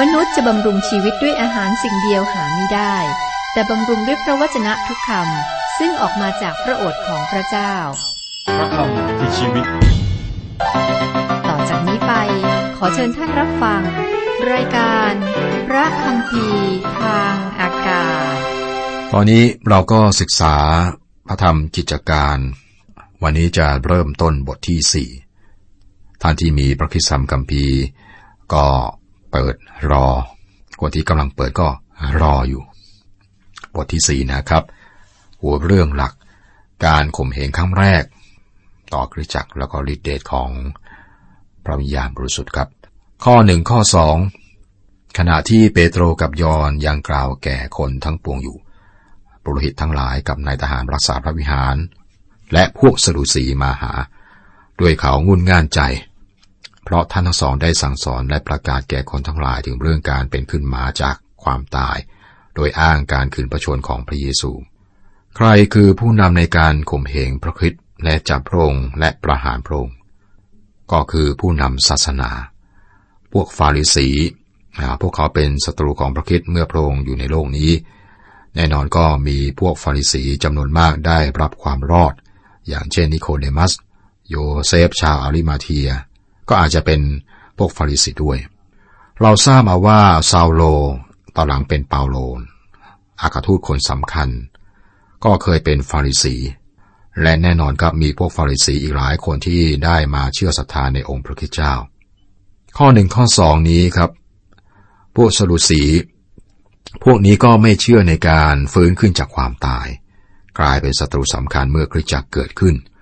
มนุษย์จะบำรุงชีวิตด้วยอาหารสิ่งเดียวหาไม่ได้ แต่บำรุงด้วยพระวจนะทุกคำซึ่งออกมาจากพระโอษฐ์ของพระเจ้า พระคำคือชีวิต ต่อจากนี้ไป ขอเชิญท่านรับฟัง รายการ พระคำพีร์ทางอากาศ ตอนนี้เราก็ศึกษาพระธรรมกิจการ วันนี้จะเริ่มต้นบทที่สี่ท่านที่มีพระคิดสัมคัมภีร์ก็ เปิดรอคนที่กำลังเปิดก็รออยู่ บทที่สี่นะครับ หัวเรื่องหลักการข่มเหงครั้งแรก ต่อคริจักรแล้วก็ฤทธิเดชของพระวิญญาณบริสุทธิ์ครับ ข้อหนึ่งข้อสองขณะที่เปโตรกับยอนยังกล่าวแก่คนทั้งปวงอยู่ปุโรหิตทั้งหลายกับนายทหารรักษาพระวิหาร และพวกสรุสีมาหา ด้วยเขางุนง่านใจ เพราะท่านทั้งสองได้สั่งสอนและประกาศแก่คนทั้งหลายถึงเรื่องการเป็นขึ้นมาจากความตาย โดยอ้างการขืนประชวรของพระเยซู ใครคือผู้นำในการข่มเหงพระคริสต์และจับพระองค์และประหารพระองค์ก็คือผู้นำศาสนา พวกฟาริสี พวกเขาเป็นศัตรูของพระคริสต์เมื่อพระองค์อยู่ในโลกนี้ แน่นอนก็มีพวกฟาริสีจำนวนมากได้รับความรอด อย่างเช่นนิโคเดมัส โยเซฟชาวอาริมาเทีย ก็อาจจะเป็นพวกฟาริสีด้วย เราทราบมาว่าเซาโลตอนหลังเป็นเปาโลอัครทูตคนสำคัญ ก็เคยเป็นฟาริสี และแน่นอนก็มีพวกฟาริสีอีกหลายคนที่ได้มาเชื่อศรัทธาในองค์พระคริสต์เจ้า ข้อหนึ่งข้อสองนี้ครับ พวกสรุสี พวกนี้ก็ไม่เชื่อในการฟื้นขึ้นจากความตาย กลายเป็นศัตรูสำคัญเมื่อคริสตจักรเกิดขึ้นเ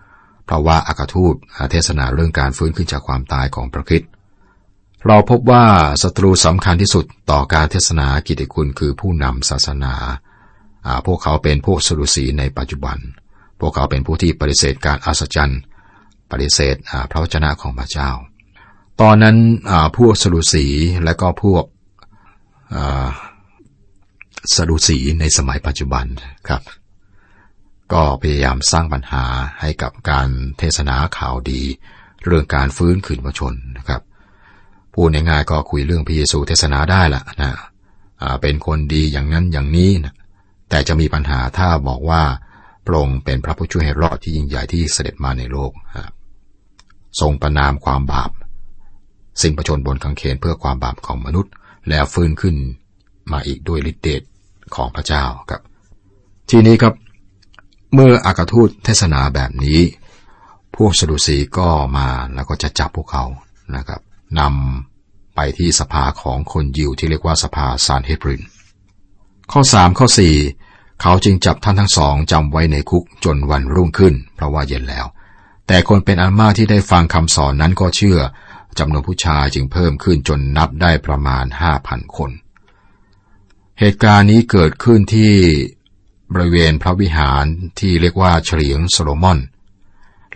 พราะว่าอากาทูตเทศนาเรื่องการฟื้นขึ้นจากความตายของพระคริสต์เราพบว่าศัตรูสำคัญที่สุดต่อการเทศนากิตติคุณคือผู้นำศาสนา พวกเขาเป็นพวกสรุสีในปัจจุบัน พวกเขาเป็นผู้ที่ปฏิเสธการอัศจรรย์ ปฏิเสธพระวจนะของพระเจ้า ตอนนั้นพวกสรุสีและก็พวกสรุสีในสมัยปัจจุบันครับ ก็พยายามสร้างปัญหาให้กับการเทศนาข่าวดี เรื่องการฟื้นคืนพระชนนะครับพูดง่ายๆก็คุยเรื่องพระเยซูเทศนาได้ละนะเป็นคนดีอย่างนั้นอย่างนี้นะแต่จะมีปัญหาถ้าบอกว่าพระองค์เป็นพระผู้ช่วยให้รอดที่ยิ่งใหญ่ที่เสด็จมาในโลกทรงประนามความบาป สิ่งประชนบนกังเขนเพื่อความบาปของมนุษย์ แล้วฟื้นขึ้นมาอีกด้วยฤทธิเดชของพระเจ้าครับ ทีนี้ครับ เมื่ออากาทูตเทศนาแบบนี้ พวกสดุสีก็มาแล้วก็จะจับพวกเขานะครับนำไปที่สภาของคนยิวที่เรียกว่าสภาซานเฮบริน ข้อสามข้อสี่เขาจึงจับท่านทั้งสองจำไว้ในคุกจนวันรุ่งขึ้น เพราะว่าเย็นแล้ว แต่คนเป็นอันมากที่ได้ฟังคำสอนนั้นก็เชื่อจำนวนผู้ชายจึงเพิ่มขึ้นจนนับได้ประมาณห้าพันคน เหตุการณ์นี้เกิดขึ้นที่ บริเวณพระวิหารที่เรียกว่าเฉลียงโซโลมอน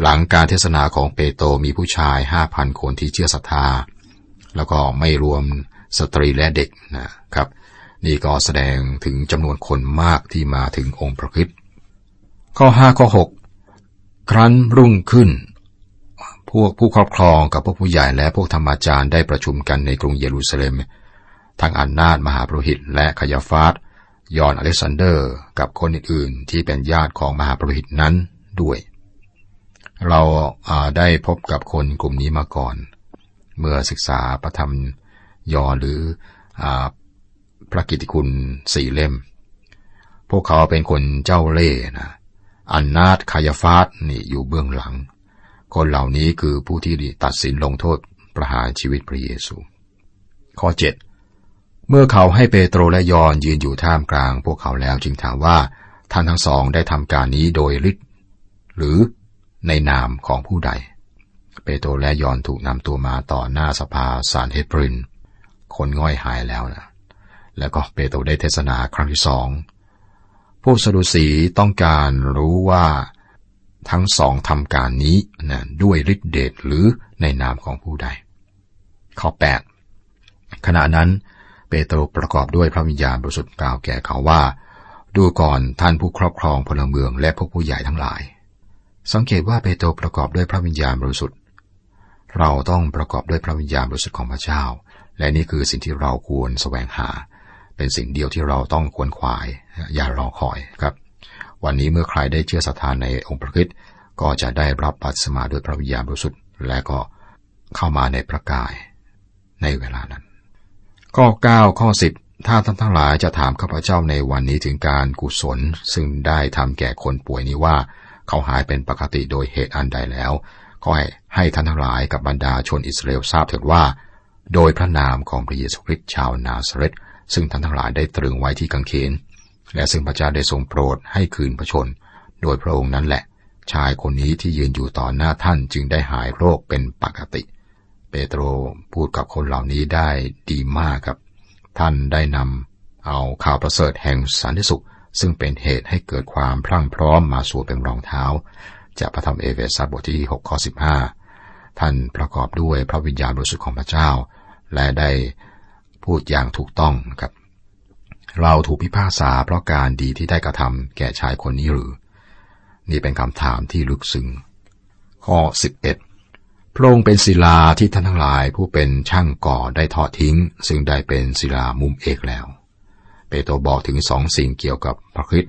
หลังการเทศนาของเปโตรมีผู้ชายห้าพันคนที่เชื่อศรัทธา แล้วก็ไม่รวมสตรีและเด็กนะครับ นี่ก็แสดงถึงจำนวนคนมากที่มาถึงองค์พระคิดข้อห้าข้อหกครั้นรุ่งขึ้น พวกผู้ครอบครองกับพวกผู้ใหญ่และพวกธรรมาจารย์ได้ประชุมกันในกรุงเยรูซาเล็ม ทั้งอันนาตมหาปรหิตและขยาฟาส ยอนอเล็กซานเดอร์ กับคนอื่นๆ ที่เป็นญาติของมหาปรหิตนั้นด้วย เราได้พบกับคนกลุ่มนี้มาก่อน เมื่อศึกษาพระธรรมยอนหรืออพระกิติคุณสี่เล่ม พวกเขาเป็นคนเจ้าเล่ห์นะ อันนาตคายาฟาสนี่อยู่เบื้องหลัง คนเหล่านี้คือผู้ที่ตัดสินลงโทษประหารชีวิตพระเยซู ข้อ 7 เมื่อเขาให้เปโตรและยอนยืนอยู่ท่ามกลาง พวกเขาแล้วจึงถามว่าท่านทั้งสองได้ทำการนี้โดยฤทธิ์หรือในนามของผู้ใด เปโตรและยอนถูกนำตัวมาต่อหน้าสภาสารเฮบริน คนง่อยหายแล้วนะแล้วก็เปโตรได้เทศนาครั้งที่สอง พวกสดุสีต้องการรู้ว่าทั้งสองทำการนี้นะด้วยฤทธิเดชหรือในนามของผู้ใด ข้อ 8 ขณะนั้น เปโตรประกอบด้วยพระวิญญาณบริสุทธิ์กล่าวแก่เขาว่า ดูก่อนท่านผู้ครอบครองพลเมืองและพวกผู้ใหญ่ทั้งหลาย สังเกตว่าเปโตรประกอบด้วยพระวิญญาณบริสุทธิ์ เราต้องประกอบด้วยพระวิญญาณบริสุทธิ์ของพระเจ้า และนี่คือสิ่งที่เราควรแสวงหา เป็นสิ่งเดียวที่เราต้องควรขวาย อย่ารอคอยครับ วันนี้เมื่อใครได้เชื่อศรัทธาในองค์พระคิดก็จะได้รับบัติสมาด้วยพระวิญญาณบริสุทธิ์และก็เข้ามาในพระกายในเวลานั้น ข้อ 9 ข้อ 10 ถ้าท่านทั้งหลายจะถามข้าพเจ้าในวันนี้ถึงการกุศล ซึ่งได้ทำแก่คนป่วยนี้ว่า เขาหายเป็นปกติโดยเหตุอันใดแล้วก็ให้ให้ท่านทั้งหลายกับบรรดาชนอิสราเอลทราบเถิดว่า โดยพระนามของพระเยซูคริสต์ชาวนาซาเรตซึ่งท่านทั้งหลายได้ตรึงไว้ที่กังเขน และซึ่งพระเจ้าได้ทรงโปรดให้คืนพระชน โดยพระองค์นั้นแหละ ชายคนนี้ที่ยืนอยู่ต่อหน้าท่านจึงได้หายโรคเป็นปกติ เปโตรพูดกับคนเหล่านี้ได้ดีมากครับ ท่านได้นำเอาข่าวประเสริฐแห่งสันติสุข ซึ่งเป็นเหตุให้เกิดความพรั่งพร้อมมาสู่เป็นรองเท้า จากพระธรรมเอเฟซัสบทที่6ข้อ15 ท่านประกอบด้วยพระวิญญาณบริสุทธิ์ของพระเจ้า และได้พูดอย่างถูกต้องครับ เราถูกพิพากษาเพราะการดีที่ได้กระทำแก่ชายคนนี้หรือ นี่เป็นคำถามที่ลึกซึ้งข้อ 11 พระองค์เป็นศิลาที่ท่านทั้งหลายผู้เป็นช่างก่อได้ทอดทิ้ง ซึ่งได้เป็นศิลามุมเอกแล้ว เปโตรบอกถึงสองสิ่งเกี่ยวกับพระคิด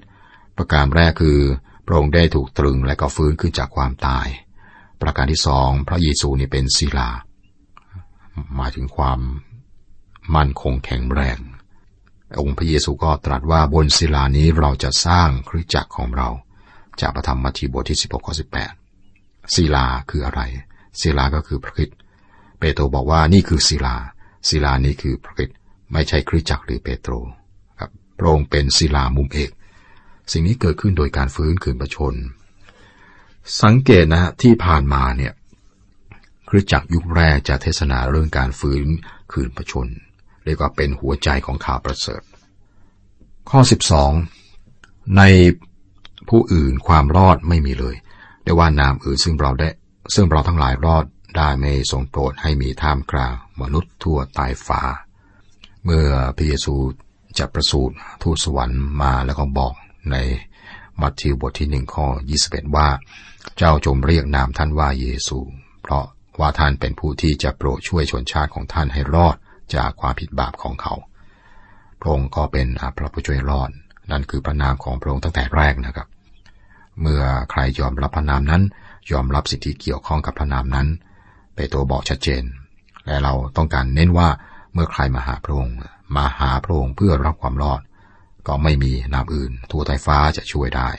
ประการแรกคือ พระองค์ได้ถูกตรึงและก็ฟื้นขึ้นจากความตาย ประการที่สองพระเยซูนี่เป็นศิลาหมายถึงความมั่นคงแข็งแรง องค์พระเยซูก็ตรัสว่าบนศิลานี้เราจะสร้างคริสตจักรของเรา จากพระธรรมมัทธิวบทที่ 16ข้อ18ศิลาคืออะไร ศิลาก็คือพระคิดเปโตรบอกว่านี่คือศิลา ศิลานี้คือพระคิดไม่ใช่คริสจักรหรือเปโตรครับพระองค์เป็นศิลามุมเอก สิ่งนี้เกิดขึ้นโดยการฟื้นคืนประชน สังเกตนะที่ผ่านมาเนี่ยคริสจักรยุคแรกจะเทศนาเรื่องการฟื้นคืนประชน เรียกว่าเป็นหัวใจของข่าวประเสริฐ ข้อ 12 ในผู้อื่นความรอดไม่มีเลย ได้ว่านามอื่นซึ่งเราได้ ซึ่งเราทั้งหลายรอดได้ไม่ทรงโปรดให้มีท่ามกลางมนุษย์ทั่วตายฟ้า เมื่อพระเยซูจะประสูติทูตสวรรค์มาแล้วก็บอกในมัทธิวบทที่หนึ่งข้อ21ว่า เจ้าจงเรียกนามท่านว่าเยซู เพราะว่าท่านเป็นผู้ที่จะโปรดช่วยชนชาติของท่านให้รอดจากความผิดบาปของเขา พระองค์ก็เป็นพระผู้ช่วยรอด นั่นคือพระนามของพระองค์ตั้งแต่แรกนะครับ เมื่อใครยอมรับพระนามนั้น ยอมรับสิทธิเกี่ยวข้องกับพระนามนั้นเปโตรบอกชัดเจน และเราต้องการเน้นว่าเมื่อใครมาหาพระองค์มาหาพระองค์เพื่อรับความรอด ก็ไม่มีนามอื่นทั่วไฟฟ้าจะช่วยได้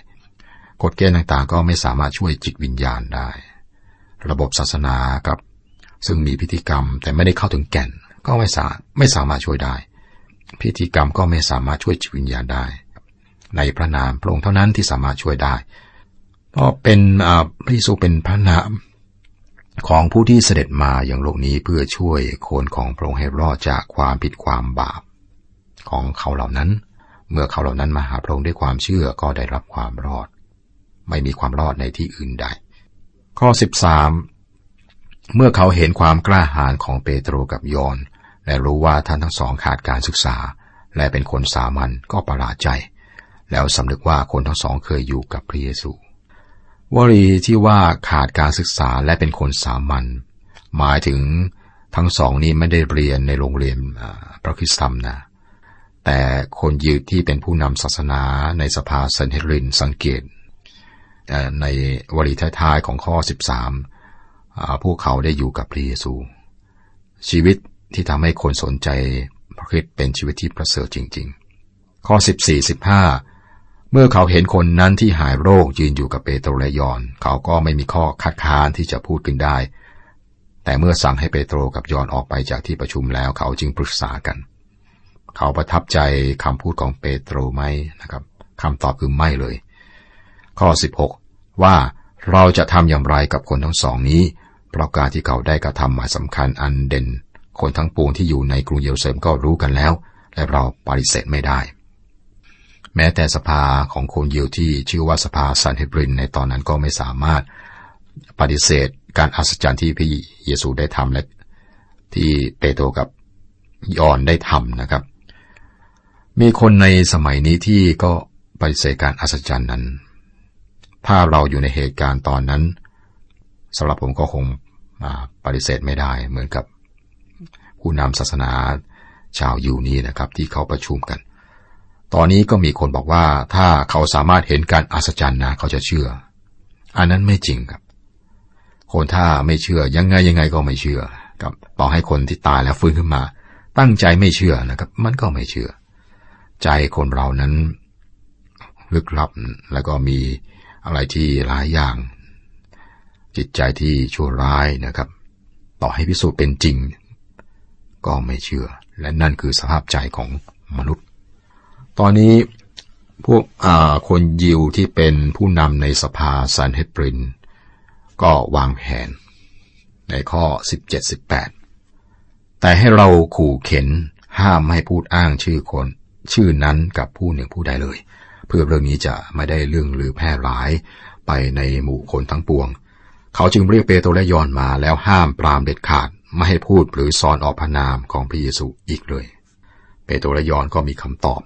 กฎเกณฑ์ต่างๆ ก็ไม่สามารถช่วยจิตวิญญาณได้ ระบบศาสนากับ ซึ่งมีพิธีกรรมแต่ไม่ได้เข้าถึงแก่น ก็ไม่สาไม่สามารถช่วยได้ พิธีกรรมก็ไม่สามารถช่วยจิตวิญญาณได้ ในพระนามพระองค์เท่านั้นที่สามารถช่วยได้ เพราะเป็นพระเยซูเป็นพระนามของผู้ที่เสด็จมาอย่างโลกนี้เพื่อช่วยคนของพระองค์ให้รอดจากความผิดความบาป ของเขาเหล่านั้น เมื่อเขาเหล่านั้นมาหาพระองค์ด้วยความเชื่อก็ได้รับความรอด ไม่มีความรอดในที่อื่นใด ข้อ 13 เมื่อเขาเห็นความกล้าหาญของเปโตรกับยอนและรู้ว่าท่านทั้งสองขาดการศึกษา และเป็นคนสามัญก็ประหลาดใจ แล้วสำนึกว่าคนทั้งสองเคยอยู่กับพระเยซู วลีที่ว่าขาดการศึกษาและเป็นคนสามัญหมายถึงทั้งสองนี้ไม่ได้เรียนในโรงเรียนพระคิสธรรมนะ แต่คนยิวที่เป็นผู้นำศาสนาในสภาเซนเฮรินสังเกต ในวลีท้ายๆของข้อ 13 พวกเขาได้อยู่กับพระเยซู ชีวิตที่ทำให้คนสนใจพระคริสต์เป็นชีวิตที่ประเสริฐจริง ๆ ข้อ 14-15 เมื่อเขาเห็นคนนั้นที่หายโรคยืนอยู่กับเปโตรและยอน เขาก็ไม่มีข้อคัดค้านที่จะพูดขึ้นได้ แต่เมื่อสั่งให้เปโตรกับยอนออกไปจากที่ประชุมแล้ว เขาจึงปรึกษากัน เขาประทับใจคำพูดของเปโตรไหมนะครับคำตอบคือไม่เลย ข้อ 16 ว่าเราจะทำอย่างไรกับคนทั้งสองนี้ เพราะการที่เขาได้กระทำหมายสำคัญอันเด่น คนทั้งปวงที่อยู่ในกรุงเยรูซาเล็มก็รู้กันแล้ว และเราปฏิเสธไม่ได้ แม้แต่สภาของคนยิวที่ชื่อว่าสภาซันเฮบรินในตอนนั้นก็ไม่สามารถปฏิเสธการอัศจรรย์ที่พระเยซูได้ทำและที่เปโตรกับยอนได้ทำนะครับ มีคนในสมัยนี้ที่ก็ปฏิเสธการอัศจรรย์นั้น ถ้าเราอยู่ในเหตุการณ์ตอนนั้นสำหรับผมก็คงปฏิเสธไม่ได้เหมือนกับผู้นำศาสนาชาวยูนี้นะครับ ที่เขาประชุมกัน ตอนนี้ก็มีคนบอกว่าถ้าเขาสามารถเห็นการอัศจรรย์นะเขาจะเชื่อ อันนั้นไม่จริงครับ คนถ้าไม่เชื่อยังไงยังไงก็ไม่เชื่อครับต่อให้คนที่ตายแล้วฟื้นขึ้นมา ตั้งใจไม่เชื่อนะครับ มันก็ไม่เชื่อ ใจคนเรานั้น ลึกลับแล้วก็มีอะไรที่หลายอย่าง จิตใจที่ชั่วร้ายนะครับ ต่อให้พิสูจน์เป็นจริง ก็ไม่เชื่อ และนั่นคือสภาพใจของมนุษย์ ตอนนี้พวกคนยิวที่เป็นผู้นำในสภาซันเฮปริน ก็วางแผน ในข้อ 17-18 แต่ให้เราขู่เข็นห้ามให้พูดอ้างชื่อคน ชื่อนั้นกับผู้หนึ่งผู้ใดเลย เพื่อเรื่องนี้จะไม่ได้เรื่องลือแพร่หลายไปในหมู่คนทั้งปวง เขาจึงเรียกเปโตรและยอนมาแล้วห้ามปรามเด็ดขาดไม่ให้พูดหรือสอนออกพนามของพระเยซูอีกเลย เปโตรและยอนก็มีคำตอบ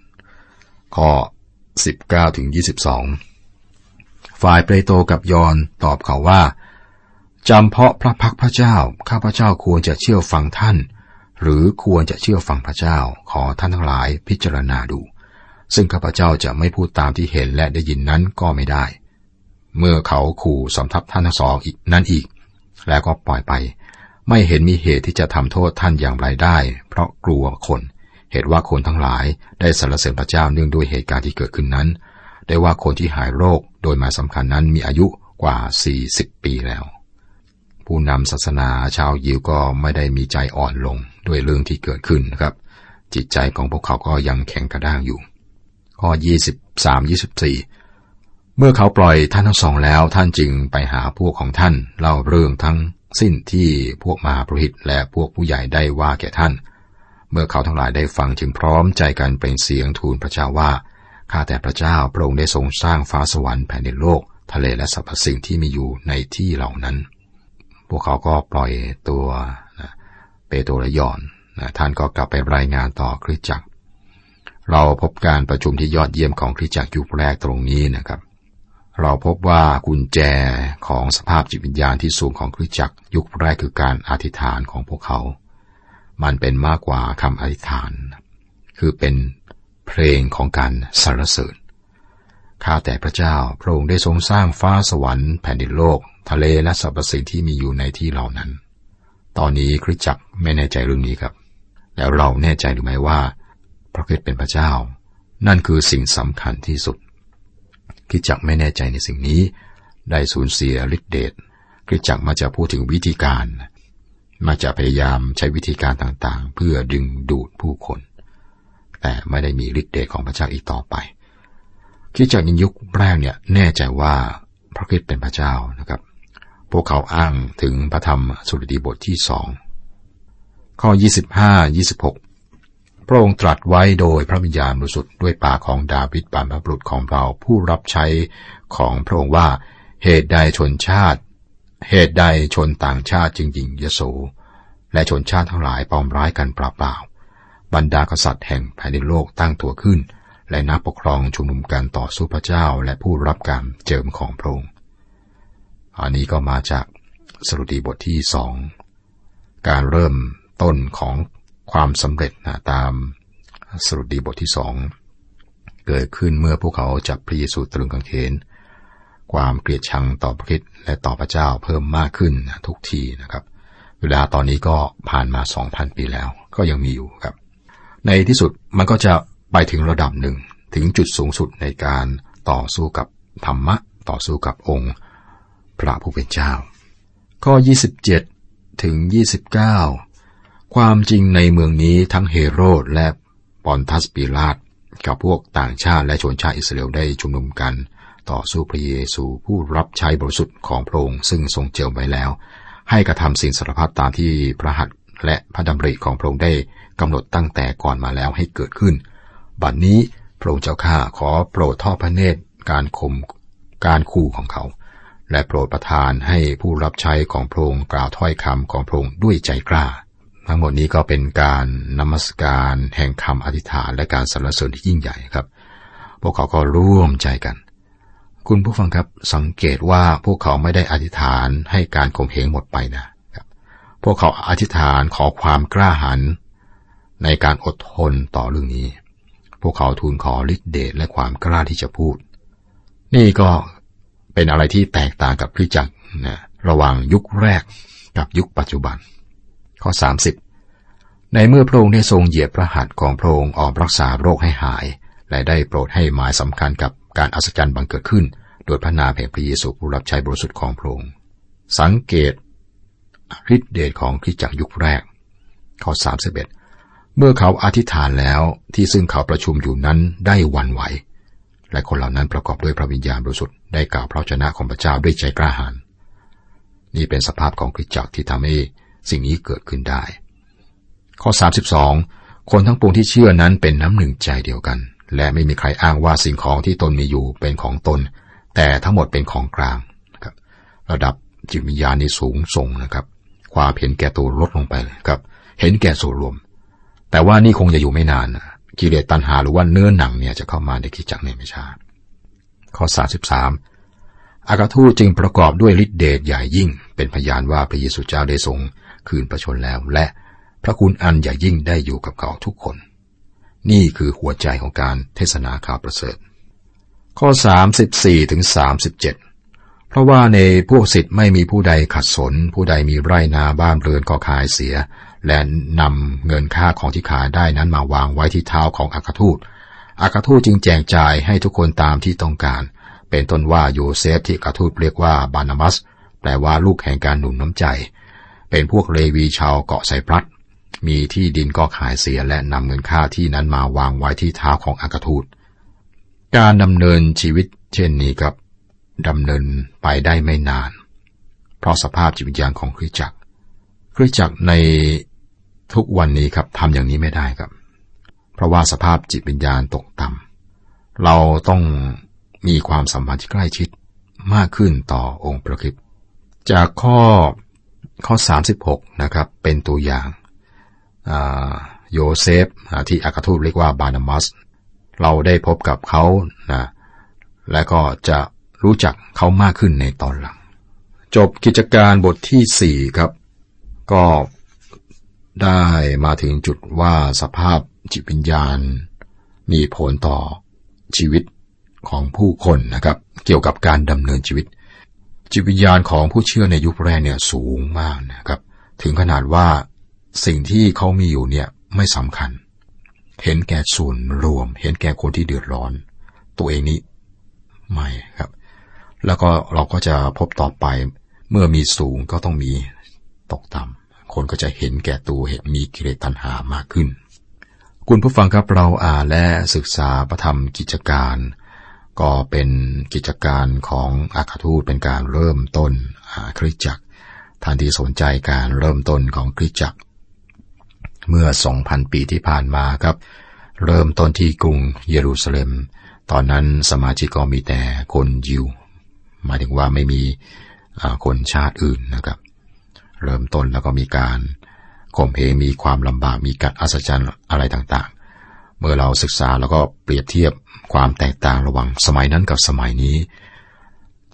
ข้อ 19ถึง22 ฝ่ายเปโตรกับยอนตอบเขาว่าจำเพาะพระพักพระเจ้า ข้าพระเจ้าควรจะเชื่อฟังท่าน หรือควรจะเชื่อฟังพระเจ้า ขอท่านทั้งหลายพิจารณาดู ซึ่งข้าพเจ้าจะไม่พูดตามที่เห็นและได้ยินนั้นก็ไม่ได้ เมื่อเขาขู่สำทับท่านทั้งสองอีกนั้นอีก แล้วก็ปล่อยไป ไม่เห็นมีเหตุที่จะทำโทษท่านอย่างไรได้ เพราะกลัวคน เหตุว่าคนทั้งหลายได้สรรเสริญพระเจ้าเนื่องด้วยเหตุการณ์ที่เกิดขึ้นนั้น ได้ว่าคนที่หายโรคโดยมาสำคัญนั้นมีอายุกว่า 40 ปีแล้ว ผู้นำศาสนาชาวยิวก็ไม่ได้มีใจอ่อนลงด้วยเรื่องที่เกิดขึ้นนะครับ จิตใจของพวกเขาก็ยังแข็งกระด้างอยู่ ข้อ 23 24 เมื่อเขาปล่อยท่านทั้งสองแล้วท่านจึงไปหาพวกของท่านเล่าเรื่องทั้งสิ้นที่พวกมหาปรหิตและพวกผู้ใหญ่ได้ว่าแก่ท่าน เมื่อเขาทั้งหลายได้ฟังจึงพร้อมใจกันเป็นเสียงทูลพระเจ้าว่า ข้าแต่พระเจ้าพระองค์ได้ทรงสร้างฟ้าสวรรค์แผ่นดินโลก ทะเลและสรรพสิ่งที่มีอยู่ในที่เหล่านั้น พวกเขาก็ปล่อยตัวเปโตรและยอนท่านก็กลับไปรายงานต่อคริสจักร เราพบการประชุมที่ยอดเยี่ยมของคริสจักรยุคแรกตรงนี้นะครับ เราพบว่ากุญแจของสภาพจิตวิญญาณที่สูงของคริสจักรยุคแรกคือการอธิษฐานของพวกเขา มันเป็นมากกว่าคำอธิษฐาน คือเป็นเพลงของการสรรเสริญ ข้าแต่พระเจ้าพระองค์ได้ทรงสร้างฟ้าสวรรค์แผ่นดินโลก ทะเลและสรรพสิ่งที่มีอยู่ในที่เหล่านั้น ตอนนี้คริสจักรไม่แน่ใจเรื่องนี้ครับ แล้วเราแน่ใจหรือไม่ว่า พระคริสต์เป็นพระเจ้า นั่นคือสิ่งสำคัญที่สุดคิดจักไม่แน่ใจในสิ่งนี้ ได้สูญเสียฤทธิเดชคิดจักมาจะพูดถึงวิธีการ มาจะพยายามใช้วิธีการต่างๆ เพื่อดึงดูดผู้คน แต่ไม่ได้มีฤทธิ์เดชของพระเจ้าอีกต่อไปคิดจักในยุคแรกเนี่ยแน่ใจว่าพระคริสต์เป็นพระเจ้านะครับ พวกเขาอ้างถึงพระธรรมสุรดีบทที่สองข้อ 25 26 พระองค์ตรัสไว้โดยพระวิญญาณบริสุทธิ์ด้วยปากของดาวิดบรรพบุรุษของเราผู้รับใช้ของพระองค์ว่าเหตุใดชนชาติ เหตุใดชนต่างชาติจึงยิงยโส และชนชาติทั้งหลายปองร้ายกันเปล่าๆบรรดากษัตริย์แห่งแผ่นดินโลกตั้งตัวขึ้น และนักปกครองชุมนุมกันต่อสู้พระเจ้าและผู้รับการเจิมของพระองค์อันนี้ก็มาจากสรุดีบทที่สองการเริ่มต้นของความสำเร็จนะตามสรุดีบทที่สองเกิดขึ้นเมื่อพวกเขาจับพระเยซูตรึงกางเขน ความเกลียดชังต่อพระคิดและต่อพระเจ้าเพิ่มมากขึ้นทุกทีนะครับ เวลาตอนนี้ก็ผ่านมาสองพันปีแล้ว ก็ยังมีอยู่ครับ ในที่สุดมันก็จะไปถึงระดับหนึ่งถึงจุดสูงสุดในการต่อสู้กับธรรมะ ต่อสู้กับองค์ พระผู้เป็นเจ้า ข้อ 27 ถึง 29 ความจริงในเมืองนี้ทั้งเฮโรดและปอนทัสปีลาตกับพวกต่างชาติและชนชาติอิสราเอลได้ชุมนุมกัน ต่อสู้พระเยซูผู้รับใช้บริสุทธิ์ของพระองค์ซึ่งทรงเจิมไว้แล้ว ให้กระทำสิ่งสารพัดตามที่พระหัตถ์และพระดำริของพระองค์ได้กำหนดตั้งแต่ก่อนมาแล้วให้เกิดขึ้น บัดนนี้พระองค์เจ้าข้าขอโปรดทอดพระเนตรการข่มการคู่ของเขา และโปรดประทานให้ผู้รับใช้ของพระองค์กล่าวถ้อยคำของพระองค์ด้วยใจกล้า ทั้งหมดนี้ก็เป็นการนมัสการแห่งคำอธิษฐานและการสรรเสริญที่ยิ่งใหญ่ครับ พวกเขาก็ร่วมใจกัน คุณผู้ฟังครับสังเกตว่าพวกเขาไม่ได้อธิษฐานให้การข่มเหงหมดไปนะครับ พวกเขาอธิษฐานขอความกล้าหาญในการอดทนต่อเรื่องนี้ พวกเขาทูลขอฤทธิเดชและความกล้าที่จะพูด นี่ก็เป็นอะไรที่แตกต่างกับคริสจักรนะระหว่างยุคแรกกับยุคปัจจุบัน ข้อ 30 ในเมื่อพระองค์ได้ทรงเหยียบพระหัตถ์ของพระองค์ออกรักษาโรคให้หาย และได้โปรดให้หมายสำคัญกับ การอัศจรรย์บังเกิดขึ้น โดยพระนามแห่งพระเยซูผู้รับใช้บริสุทธิ์ของพระองค์ สังเกตฤทธิเดชของคริสตจักรยุคแรก ข้อ 31 เมื่อเขาอธิษฐานแล้วที่ซึ่งเขาประชุมอยู่นั้นได้วันไหว และคนเหล่านั้นประกอบด้วยพระวิญญาณบริสุทธิ์ได้กล่าวพระชนะของพระเจ้าด้วยใจกล้าหาญนี่เป็นสภาพของคริสตจักรที่ทำให้สิ่งนี้เกิดขึ้นได้ ข้อ 32 คนทั้งปวงที่เชื่อนั้นเป็นน้ำหนึ่งใจเดียวกัน และไม่มีใครอ้างว่าสิ่งของที่ตนมีอยู่เป็นของตน แต่ทั้งหมดเป็นของกลางครับ ระดับจิตวิญญาณนี่สูงส่งนะครับ ความเห็นแก่ตัวลดลงไปครับ เห็นแก่ส่วนรวม แต่ว่านี่คงจะอยู่ไม่นานกิเลสตัณหาหรือว่าเนื้อหนังเนี่ยจะเข้ามาในคิดจักในไม่ช้าข้อ 33 อากาทูจึงประกอบด้วยฤทธิเดชใหญ่ยิ่ง เป็นพยานว่าพระเยซูเจ้าได้ทรงคืนประชนแล้ว และพระคุณอันใหญ่ยิ่งได้อยู่กับเขาทุกคน นี่คือหัวใจของการเทศนาข่าวประเสริฐ ข้อ 34ถึง37 เพราะว่าในพวกสิทธิ์ไม่มีผู้ใดขัดสน ผู้ใดมีไร่นาบ้านเรือนก็ขายเสีย และนำเงินค่าของที่ขายได้นั้นมาวางไว้ที่เท้าของอากาทูตอากาทูตจึงแจกจ่ายให้ทุกคนตามที่ต้องการ เป็นต้นว่าโยเซฟที่อากาทูตเรียกว่าบานามัส แปลว่าลูกแห่งการหนุนน้ำใจ เป็นพวกเลวีชาวเกาะไซปรัส มีที่ดินก็ขายเสียและนำเงินค่าที่นั้นมาวางไว้ที่เท้าของอากทูต การดำเนินชีวิตเช่นนี้ครับดำเนินไปได้ไม่นาน เพราะสภาพจิตวิญญาณของคริสจักร คริสจักรในทุกวันนี้ครับทำอย่างนี้ไม่ได้ครับ เพราะว่าสภาพจิตวิญญาณตกต่ำเราต้องมีความสัมพันธ์ที่ใกล้ชิดมากขึ้นต่อองค์พระคิดจากข้อข้อ 36 นะครับ เป็นตัวอย่าง โยเซฟที่อากาทูตเรียกว่าบานามัส เราได้พบกับเขานะและก็จะรู้จักเขามากขึ้นในตอนหลัง จบกิจการบทที่สี่ครับ ก็ได้มาถึงจุดว่าสภาพจิตวิญญาณ มีผลต่อชีวิตของผู้คนนะครับ เกี่ยวกับการดำเนินชีวิต จิตวิญญาณของผู้เชื่อในยุคแรกเนี่ยสูงมากนะครับ ถึงขนาดว่า สิ่งที่เขามีอยู่เนี่ยไม่สำคัญ เห็นแก่ส่วนรวม เห็นแก่คนที่เดือดร้อน ตัวเองนี้ไม่ครับ แล้วก็เราก็จะพบต่อไป เมื่อมีสูงก็ต้องมีตกต่ำคนก็จะเห็นแก่ตัวเห็นมีกิเลสตัณหามากขึ้น คุณผู้ฟังครับเราอ่านและศึกษาประธรรมกิจการ ก็เป็นกิจการของอาคาทูตเป็นการเริ่มต้นคริสจักรท่านที่สนใจการเริ่มต้นของคริสจักร เมื่อ 2,000 ปีที่ผ่านมาครับ เริ่มต้นที่กรุงเยรูซาเล็ม ตอนนั้นสมาชิกก็มีแต่คนยิว หมายถึงว่าไม่มีคนชาติอื่นนะครับ เริ่มต้นแล้วก็มีการข่มเหงมีความลำบากมีการอัศจรรย์อะไรต่างๆ เมื่อเราศึกษาแล้วก็เปรียบเทียบความแตกต่างระหว่างสมัยนั้นกับสมัยนี้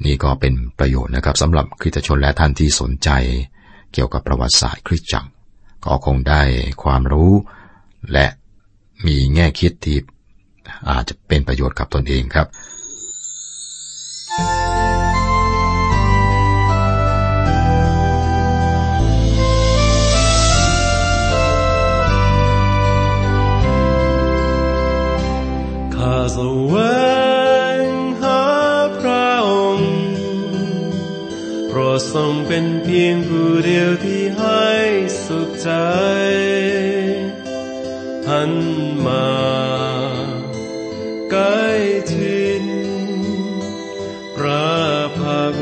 นี่ก็เป็นประโยชน์นะครับสำหรับคริสตชนและท่านที่สนใจ เกี่ยวกับประวัติศาสตร์คริสตจักร ก็คงได้ความรู้ และมีแง่คิดที่อาจจะเป็นประโยชน์กับตนเองครับข้าแทรงเป็นเพียงผู้เดียวที่ให้สุขใจท่านมาใกล้ทินพระพัก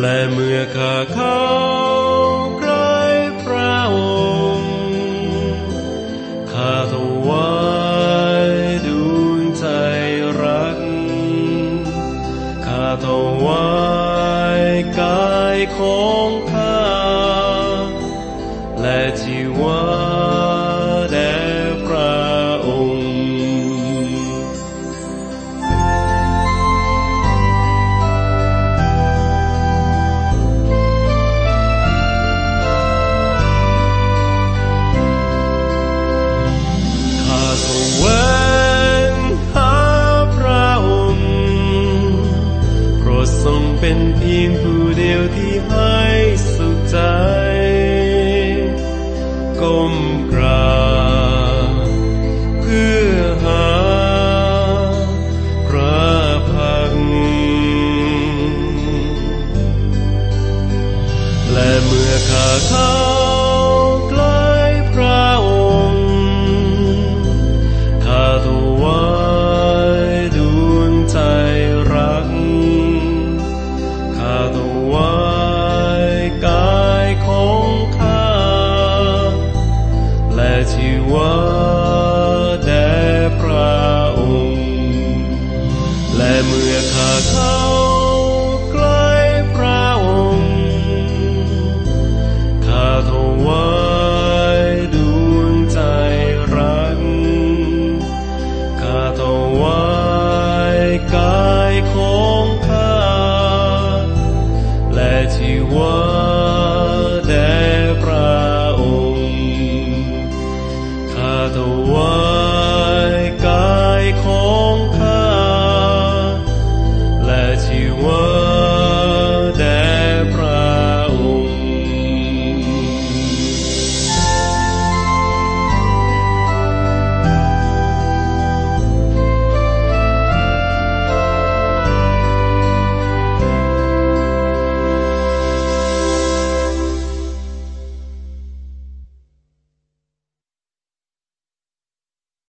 และเมื่อข้าเข้าายของ และเมื่อข้าเขา 你问